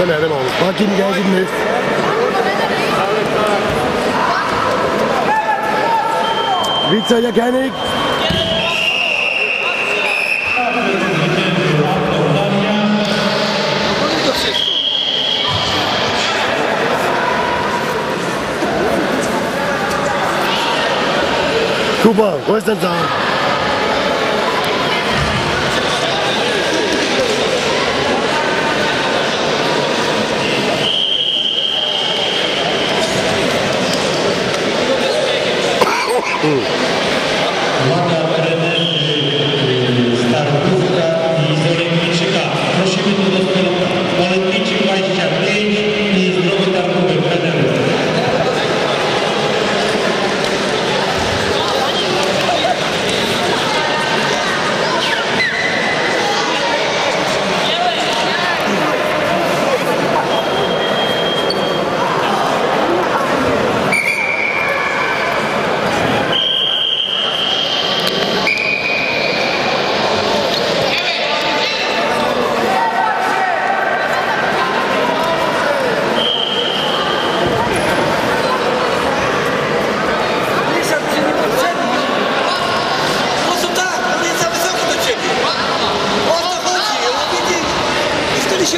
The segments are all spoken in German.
Sene Erenoğlu. Hakim Gazi Vica Jagenik. Kuba, wo ist denn Sam? Ooh. Mm.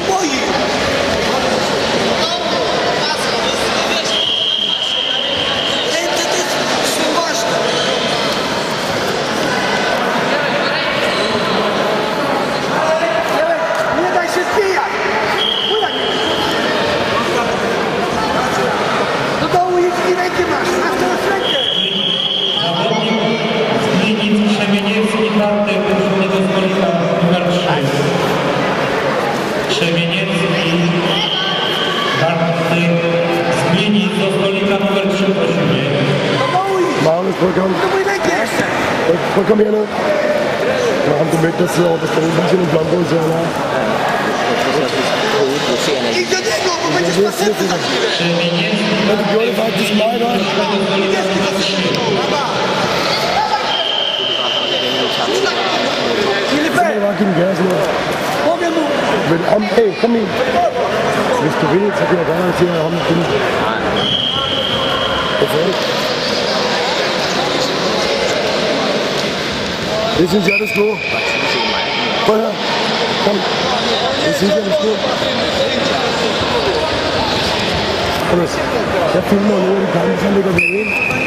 corrido. Krzemieniec i Bartyn z Glinic do stolika numer 38. Magnus Burkamp. Burkamp gerne. will, komm, ey, komm hin. Bist du will, sag ja gar nicht, hier haben wir Kinder. Okay. Das ist ja das Klo. Feuer, komm. Das ist ja das Klo. Komm, jetzt. Ich hab viel mal nur die Kanten, die wir